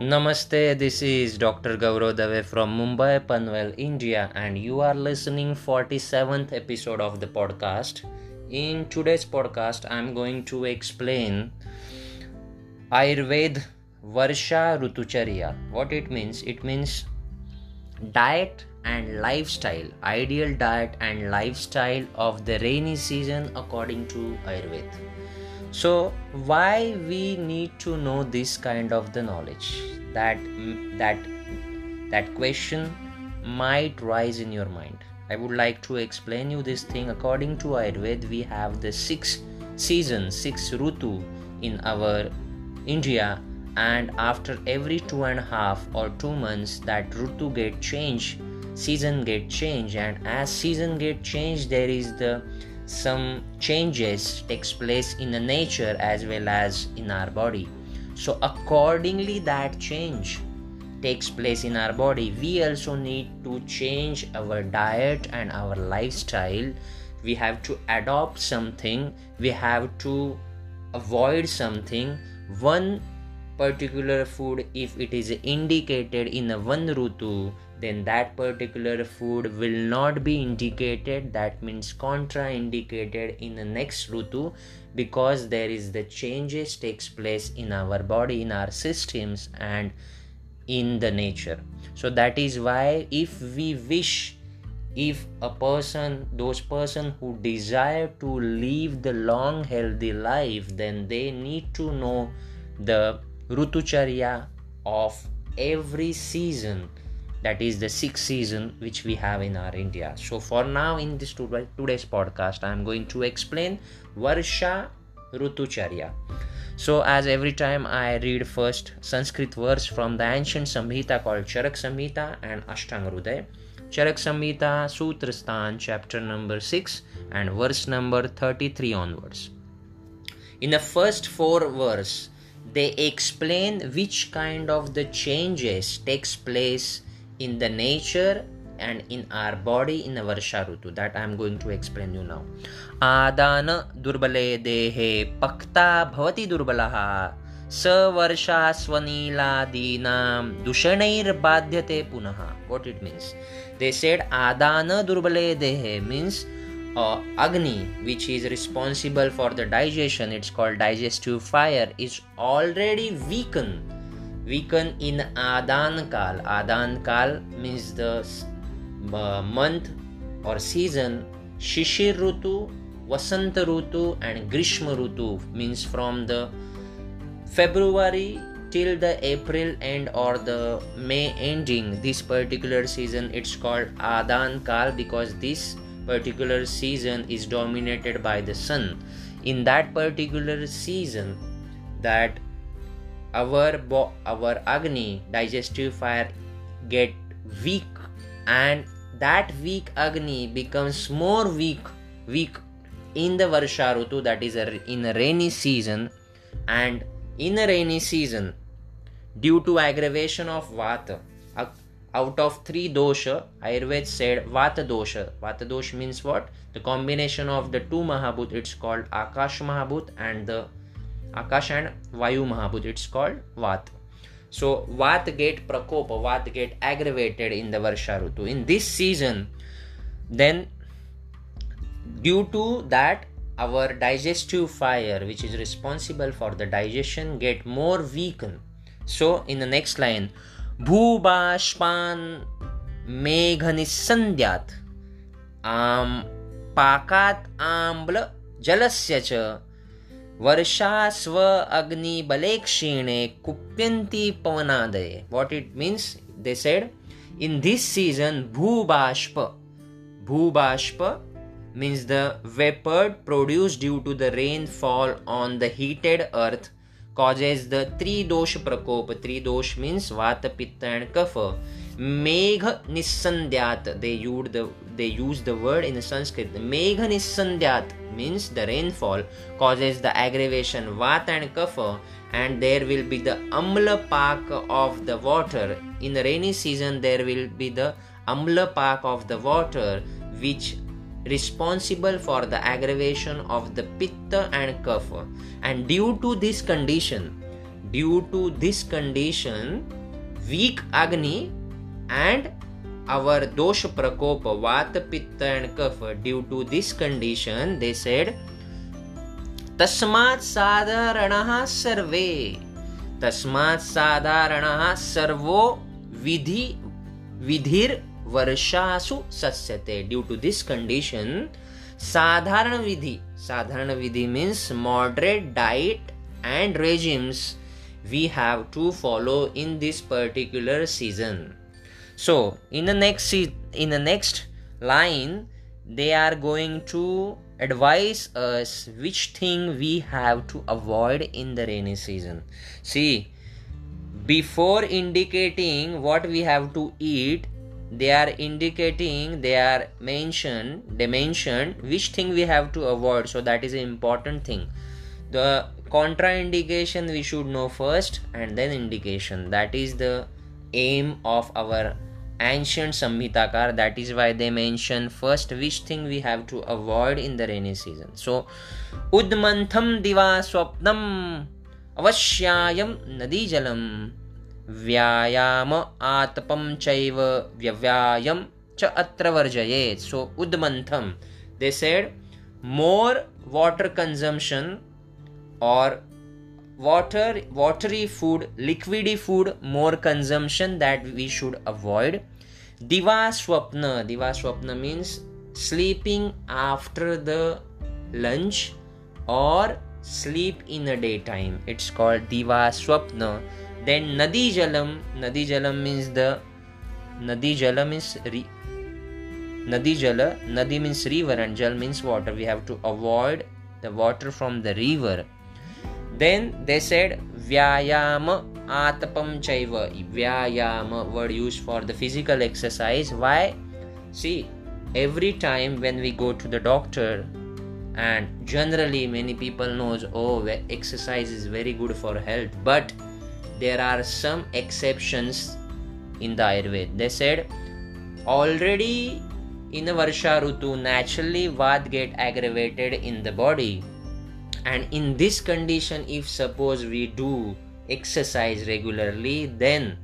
Namaste, this is Dr. Gaurav Dave from Mumbai, Panvel, India, and you are listening 47th episode of the podcast. In today's podcast, I'm going to explain Ayurved Varsha Rutucharya. What it means? It means diet and lifestyle, ideal diet and lifestyle of the rainy season according to Ayurveda so why we need to know this kind of the knowledge? That that that question might rise in your mind. I would like to explain you this thing. According to ayurveda we have the six seasons six rutu in our india. And after every two and a half or two months that rutu get changed season get changed. And as season get changed there is the some changes takes place in the nature as well as in our body. So accordingly that change takes place in our body. We also need to change our diet and our lifestyle. We have to adopt something. We have to avoid something. One particular food if it is indicated in a one rutu then that particular food will not be indicated. That means contraindicated in the next rutu because there is the changes takes place in our body in our systems and in the nature. So that is why if we wish if a person those person who desire to live the long healthy life then they need to know the rutucharya of every season that is the sixth season which we have in our India. So for now in this today's podcast I am going to explain Varsha Rutucharya. So as every time I read first Sanskrit verse from the ancient Samhita called Charak Samhita and Ashtanga Hriday. Charak Samhita Sutrastan chapter number 6 and verse number 33 onwards. In the first four verse they explain which kind of the changes takes place in the nature and in our body in the Varsha Rutu. That I am going to explain you now. आदान दुर्बले देहे पक्ता भवति दुर्बलः स वर्षा स्वनीलादीनां दूषणैर्बाध्यते पुनः what it means they said adana durbale dehe means uh, agni which is responsible for the digestion it's called digestive fire is already weakened weaken in Adan Kal. Adan Kal means the uh, month or season. Shishir Rutu, Vasanta Rutu, and Grishma Rutu means from the February till the April end or the May ending. This particular season it's called Adan Kal because this particular season is dominated by the sun. In that particular season, that our bo- our agni digestive fire get weak and that weak agni becomes more weak weak in the varsha rutu that is in a rainy season. And in a rainy season due to aggravation of vata out of three dosha ayurveda said vata dosha. Vata dosha means what? The combination of the two mahabhut it's called akash mahabhut and the akash and vayu mahabhut it's called वात। सो vata get prakop, vata get aggravated in the varsha ritu. In this season then due to that our digestive fire which is responsible for the digestion get more weaken so in the next line भूबाष्पान मेघ निसंध्यात आम पाकात आम्ल जलस्य च वर्षा स्व अग्नि बले क्षीणे कुप्यंती पवनादय. What it means they said in this season bhubashp. Bhubashp means the vapoured produce due to the rainfall on the heated earth causes the tridosh prakop. Tridosh means vata pitta and kapha मेघ nisandyat they used the they use the word in the sanskrit. Megha nisandyat means the rainfall causes the aggravation vata and kapha and there will be the amla pak of the water. In the rainy season there will be the amla pak of the water which responsible for the aggravation of the pitta and kapha and due to this condition due to this condition, weak Agni and our dosha prakopa, vata, pitta and kapha, due to this condition, they said, तस्मात् साधारणः सर्वे तस्मात् साधारणः सर्वो विधि विधिर्वर्षासु सस्यते due to this condition sadharan vidhi sadharan vidhi means moderate diet and regimes we have to follow in this particular season so in the next in the next line they are going to advise us which thing we have to avoid in the rainy season. See before indicating what we have to eat they are indicating they are mentioned they mentioned which thing we have to avoid. So that is an important thing. The contraindication we should know first and then indication. That is the aim of our ancient samhitakar that is why they mention first which thing we have to avoid in the rainy season so उदमंथम दिवा स्वप्नम अवश्यायम नदी जलम व्यायाम आतपम चैव व्यव्यायम वर्जये so udamantham they said more water consumption or water watery food liquidy food more consumption that we should avoid. Diva swapna. Diva swapna means sleeping after the lunch or sleep in the daytime. It's called diva swapna. Then nadi jalam. Nadi jalam means the nadi jalam is re, nadi jala. Nadi means river and jal means water. We have to avoid the water from the river then they said Vyayama Atapam Chaiva. Vyayama word used for the physical exercise. Why? See, every time when we go to the doctor and generally many people knows oh exercise is very good for health but there are some exceptions in the ayurveda they said already in the varsha rutu naturally vad get aggravated in the body and in this condition if suppose we do exercise regularly then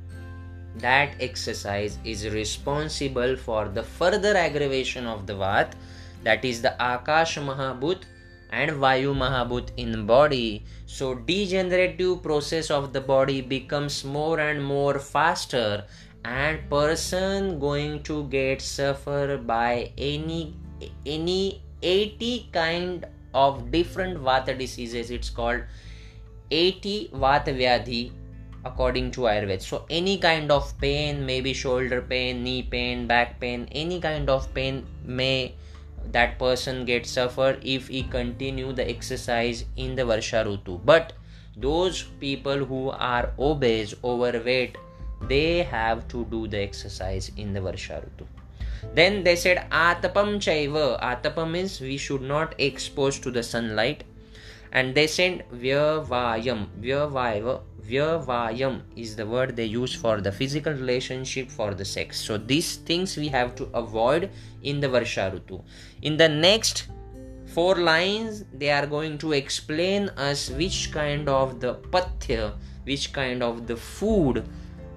that exercise is responsible for the further aggravation of the vat that is the akash mahabhut and vayu mahabhut in body. So degenerative process of the body becomes more and more faster and person going to get suffer by any any 80 kind of different vata diseases. It's called 80 vata vyadhi according to ayurveda. So any kind of pain maybe shoulder pain knee pain back pain any kind of pain may that person get suffer if he continue the exercise in the varsha rutu. But those people who are obese overweight they have to do the exercise in the varsha rutu then they said atapam chaiva. Atapam means we should not expose to the sunlight. And they said vyavayam. Vyavayam. Vyavayam is the word they use for the physical relationship for the sex. So these things we have to avoid in the Varsha Rutu. In the next four lines, they are going to explain us which kind of the pathya, which kind of the food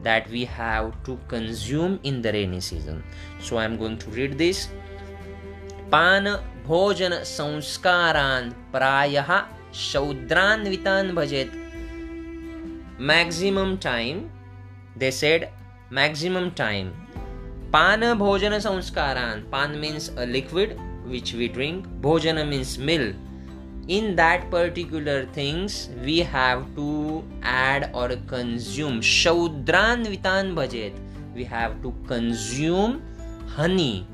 that we have to consume in the rainy season. So I am going to read this. पान भोजन संस्कारान् प्रायः शौद्रान्वितान् भजेत् maximum time they said maximum time pan bhojana sanskaran pan means a liquid which we drink bhojana means meal in that particular things we have to add or consume. Shaudran vitan bhajet. We have to consume honey.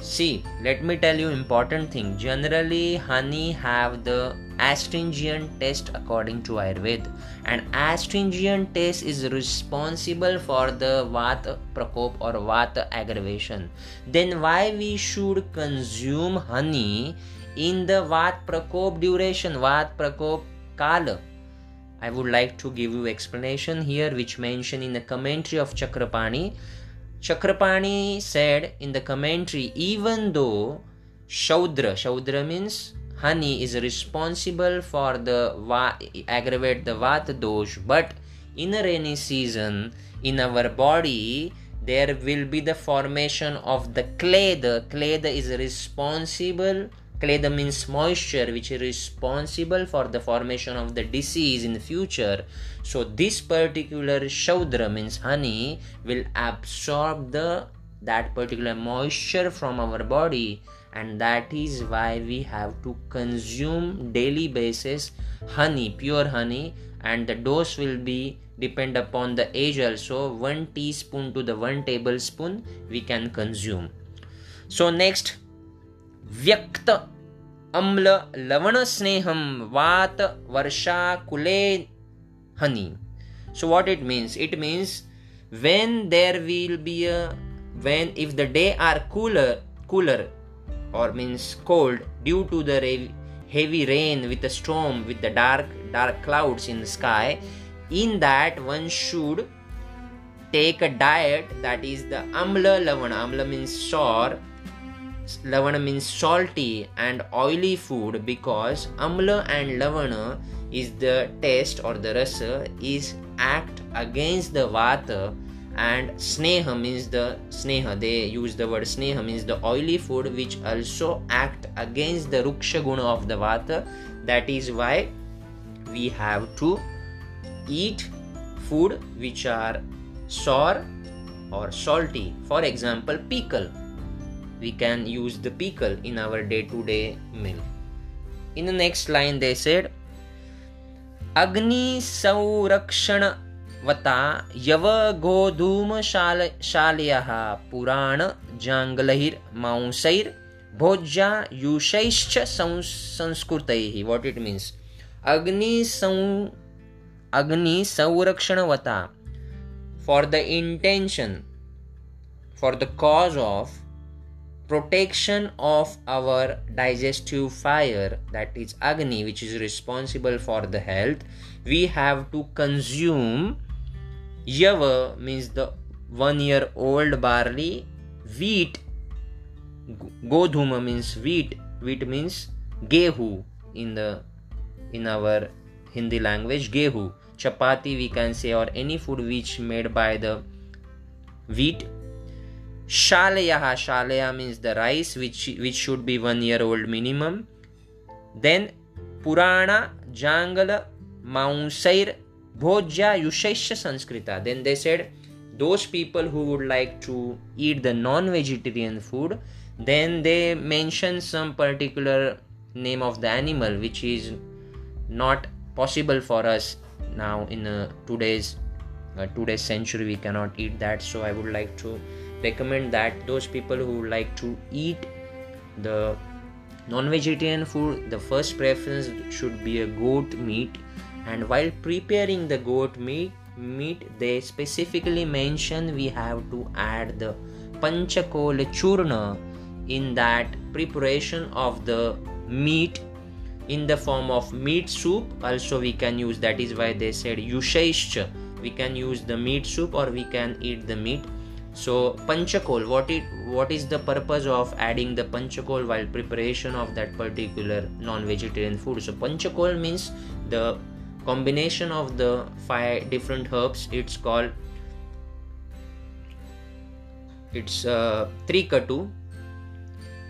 See let me tell you important thing. Generally honey have the astringent taste according to ayurveda and astringent taste is responsible for the vata prakop or vata aggravation. Then why we should consume honey in the Vat Prakop duration, Vat Prakop Kala. I would like to give you explanation here which mentioned in the commentary of Chakrapani. Chakrapani said in the commentary, even though Shaudra, Shaudra means honey is responsible for the va- aggravate the vata dosh but in a rainy season in our body there will be the formation of the clay the clay is responsible Kleda means moisture, which is responsible for the formation of the disease in the future. So this particular shaudra means honey will absorb the that particular moisture from our body. And that is why we have to consume daily basis honey pure honey. And the dose will be depend upon the age also. One teaspoon to the one tablespoon we can consume. So next વ્યક્ત અમ્લ લવણ સ્નેહમ વાત વર્ષા so what it means? It means when there will be a when if the day are cooler cooler or means cold due to the heavy rain with the storm with the dark dark clouds in the sky in that one should take a diet that is the amla lavana. Amla means sour lavana means salty and oily food because amla and lavana is the taste or the rasa is act against the vata and sneha means the sneha. They use the word sneha means the oily food which also act against the ruksha guna of the vata. That is why we have to eat food which are sour or salty. For example pickle we can use the pickle in our day to day meal. In the next line, they said, Agni Saurakshana Vata Yava Godhum Shalyaha Puran Janglahir Maunsair Bhojya Yushaischa Sanskurtaihi. What it means? Agni Sau Agni Saurakshana protection of our digestive fire that is agni which is responsible for the health we have to consume yava means the one year old barley wheat godhuma means wheat wheat means gehu in the in our hindi language gehu. Chapati we can say or any food which made by the wheat Shalayaha, Shalaya means the rice which, which should be one year old minimum. Then Purana, Jangala, Maunsair, Bhojya, Yushesha Sanskrita. Then they said those people who would like to eat the non-vegetarian food, then they mention some particular name of the animal which is not possible for us now in uh, today's uh, today's century we cannot eat that so i would like to recommend that those people who like to eat the non-vegetarian food the first preference should be a goat meat. And while preparing the goat meat meat they specifically mention we have to add the panchakol churna in that preparation of the meat in the form of meat soup. Also we can use that is why they said yushaishcha we can use the meat soup or we can eat the meat so panchakol what it what is the purpose of adding the panchakol while preparation of that particular non-vegetarian food? So panchakol means the combination of the five different herbs. It's called it's uh, trikatu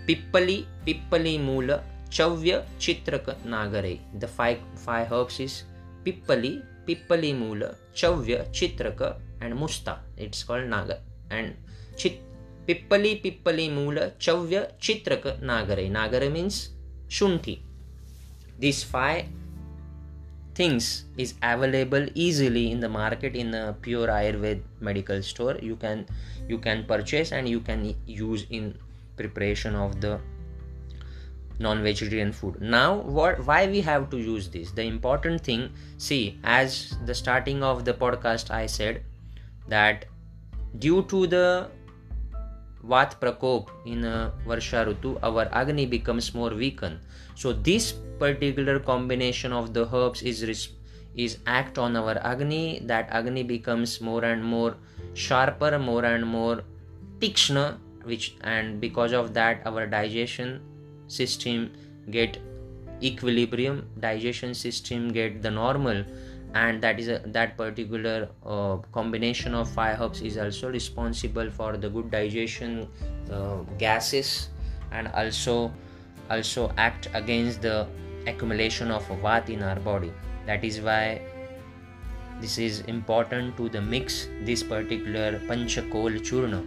pippali pippali moola chavya chitraka nagare the five five herbs is pippali pippali moola chavya chitraka and musta. It's called nagar and chit pippali pippali moola chavya chitraka nagare. Nagara means shunti these five things is available easily in the market in a pure ayurved medical store. You can you can purchase and you can use in preparation of the non-vegetarian food. Now what why we have to use this? The important thing see as the starting of the podcast i said that due to the Vat Prakop in uh, Varsha Rutu, our Agni becomes more weakened. So this particular combination of the herbs is is act on our Agni. That Agni becomes more and more sharper, more and more tikshna, which and because of that our digestion system get equilibrium digestion system get the normal and that is a, that particular uh, combination of five herbs is also responsible for the good digestion uh, gases and also also act against the accumulation of vat in our body. That is why this is important to the mix this particular panchakol churna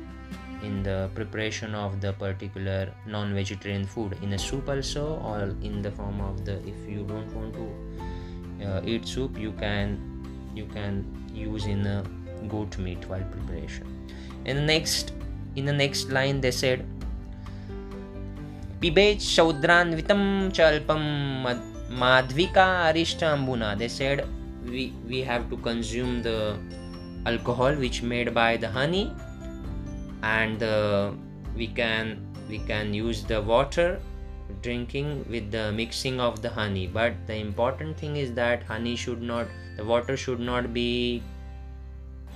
in the preparation of the particular non-vegetarian food in a soup also or in the form of the if you don't want to eat soup you can you can use in a goat meat while preparation in the next in the next line they said पिबेत शौद्रान्वितं च अल्पं madhvika arishta ambuna they said we we have to consume the alcohol which made by the honey and uh, we can we can use the water drinking with the mixing of the honey. But the important thing is that honey should not the water should not be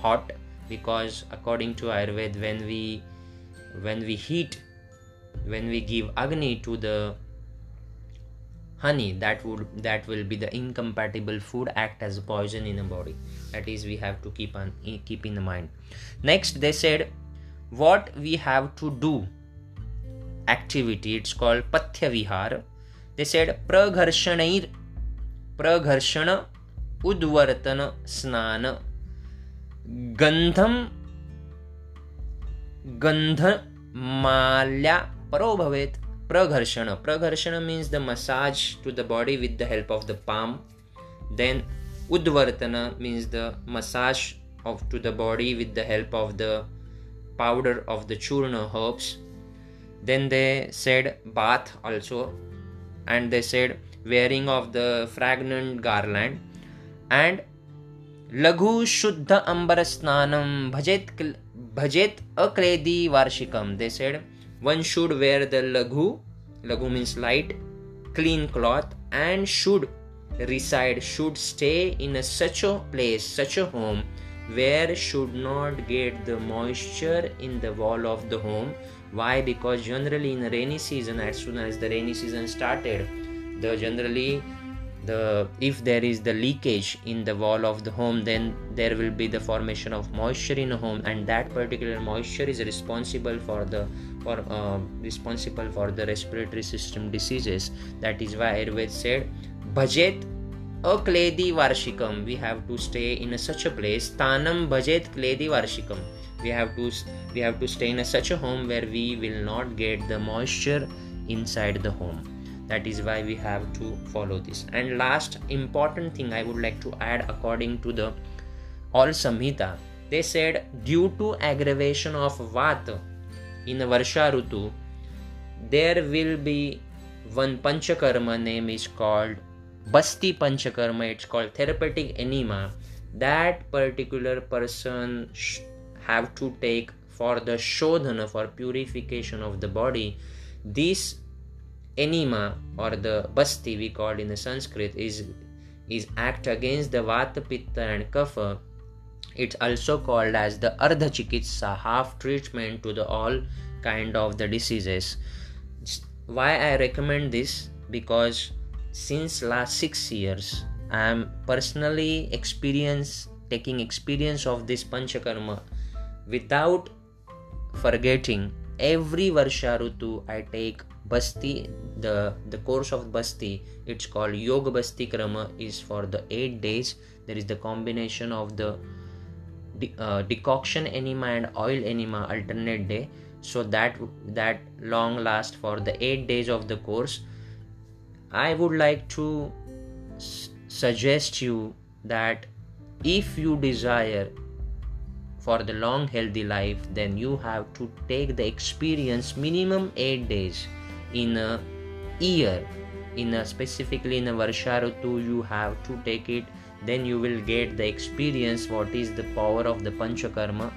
hot because according to ayurveda when we when we heat when we give agni to the honey that would that will be the incompatible food act as a poison in the body. That is we have to keep on keep in the mind. Next they said what we have to do activity it's called pathya vihar they said pragharshanir pragharshana udvartana snana gandham gandha malya paro bhavet pragharshana pragharshana means the massage to the body with the help of the palm then udvartana means the massage of to the body with the help of the powder of the churna herbs then they said bath also. And they said wearing of the fragrant garland. And laghu shuddha ambara snanam bhajet bhajet akledi varshikam. They said one should wear the laghu, laghu means light, clean cloth, and should reside, should stay in a, such a place, such a home where should not get the moisture in the wall of the home. Why? Because generally in rainy season, as soon as the rainy season started, the generally the if there is the leakage in the wall of the home then there will be the formation of moisture in a home and that particular moisture is responsible for the for uh, responsible for the respiratory system diseases that is why ayurveda said bhajet akledi varshikam we have to stay in a such a place. tanam bhajet kledi varshikam we have to we have to stay in a such a home where we will not get the moisture inside the home. That is why we have to follow this. And last important thing i would like to add according to the all samhita they said due to aggravation of vata in Varsha Rutu, there will be one Panchakarma name is called Basti Panchakarma, it's called therapeutic enema. That particular person sh- have to take for the shodhana, for purification of the body. This enema or the basti we call in the Sanskrit is is act against the vata pitta and kapha it's also called as the ardha chikitsa half treatment to the all kind of the diseases why i recommend this because since last 6 years i am personally experience taking experience of this panchakarma without forgetting every varsha i take basti the the course of basti it's called yoga basti krama is for the 8 days. There is the combination of the de- uh, decoction enema and oil enema alternate day. So that that long last for the 8 days of the course i would like to s- suggest you that if you desire for the long healthy life then you have to take the experience minimum 8 days in a year. In a specifically in a varsha you have to take it. Then you will get the experience what is the power of the panchakarma.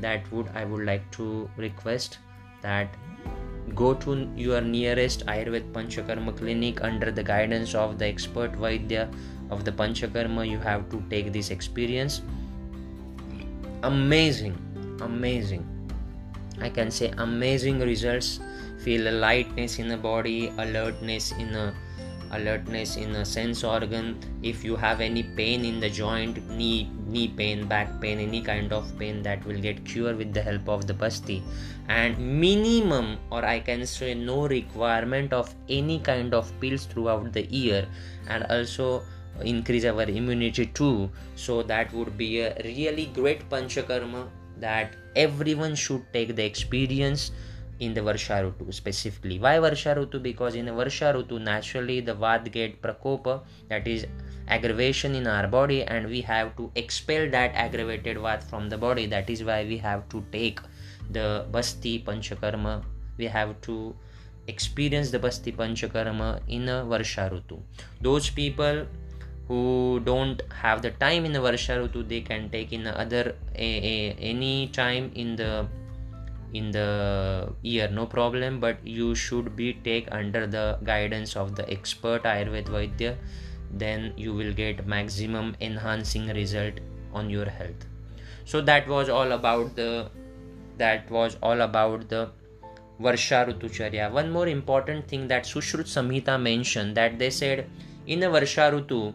That would i would like to request that go to your nearest ayurved panchakarma clinic under the guidance of the expert vaidya of the panchakarma. You have to take this experience. Amazing amazing. I can say amazing results. Feel a lightness in the body alertness in a alertness in a sense organ. If you have any pain in the joint knee knee pain back pain any kind of pain that will get cured with the help of the basti. And minimum or i can say no requirement of any kind of pills throughout the year and also increase our immunity too. So that would be a really great panchakarma that everyone should take the experience in the Varsha Rutu specifically. Why Varsha Rutu? Because in Varsha Rutu, naturally the Vad get prakopa, that is aggravation in our body, and we have to expel that aggravated Vad from the body. That is why we have to take the Basti Panchakarma. We have to experience the Basti Panchakarma in a Varsha Rutu. Those people who don't have the time in the Varsha Rutu, they can take in other a, a, any time in the in the year no problem but you should be take under the guidance of the expert ayurved vaidya then you will get maximum enhancing result on your health. So that was all about the that was all about the varsha rutucharya. One more important thing that sushrut samhita mentioned that they said in a varsha rutu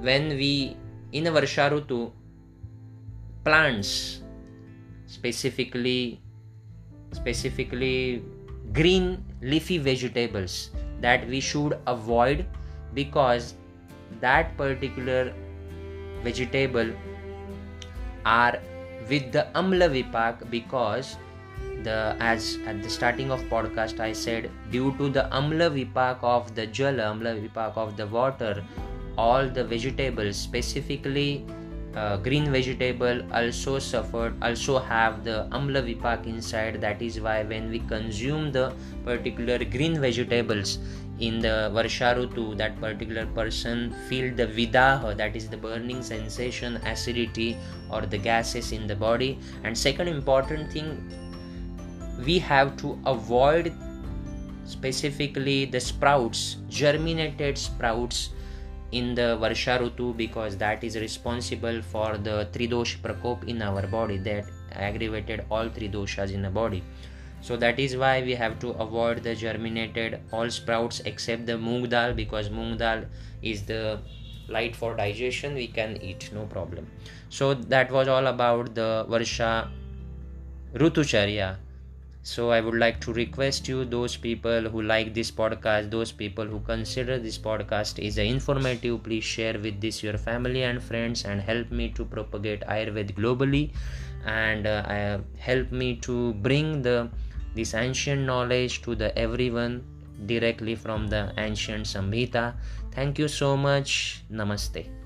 when we in a varsha rutu plants specifically specifically green leafy vegetables that we should avoid because that particular vegetable are with the amla vipak because the as at the starting of podcast i said due to the amla vipak of the jala amla vipak of the water all the vegetables specifically uh, green vegetable also suffered also have the amla vipak inside. That is why when we consume the particular green vegetables in the varsharutu that particular person feel the vidaha that is the burning sensation acidity or the gases in the body. And second important thing we have to avoid specifically the sprouts germinated sprouts in the Varsha Rutu because that is responsible for the Tridosh Prakop in our body that aggravated all three doshas in the body. So that is why we have to avoid the germinated all sprouts except the moong dal because moong dal is the light for digestion we can eat no problem. So that was all about the Varsha Rutucharya so i would like to request you those people who like this podcast those people who consider this podcast is informative please share with this your family and friends and help me to propagate ayurveda globally. And uh, help me to bring the this ancient knowledge to the everyone directly from the ancient samhita. Thank you so much. Namaste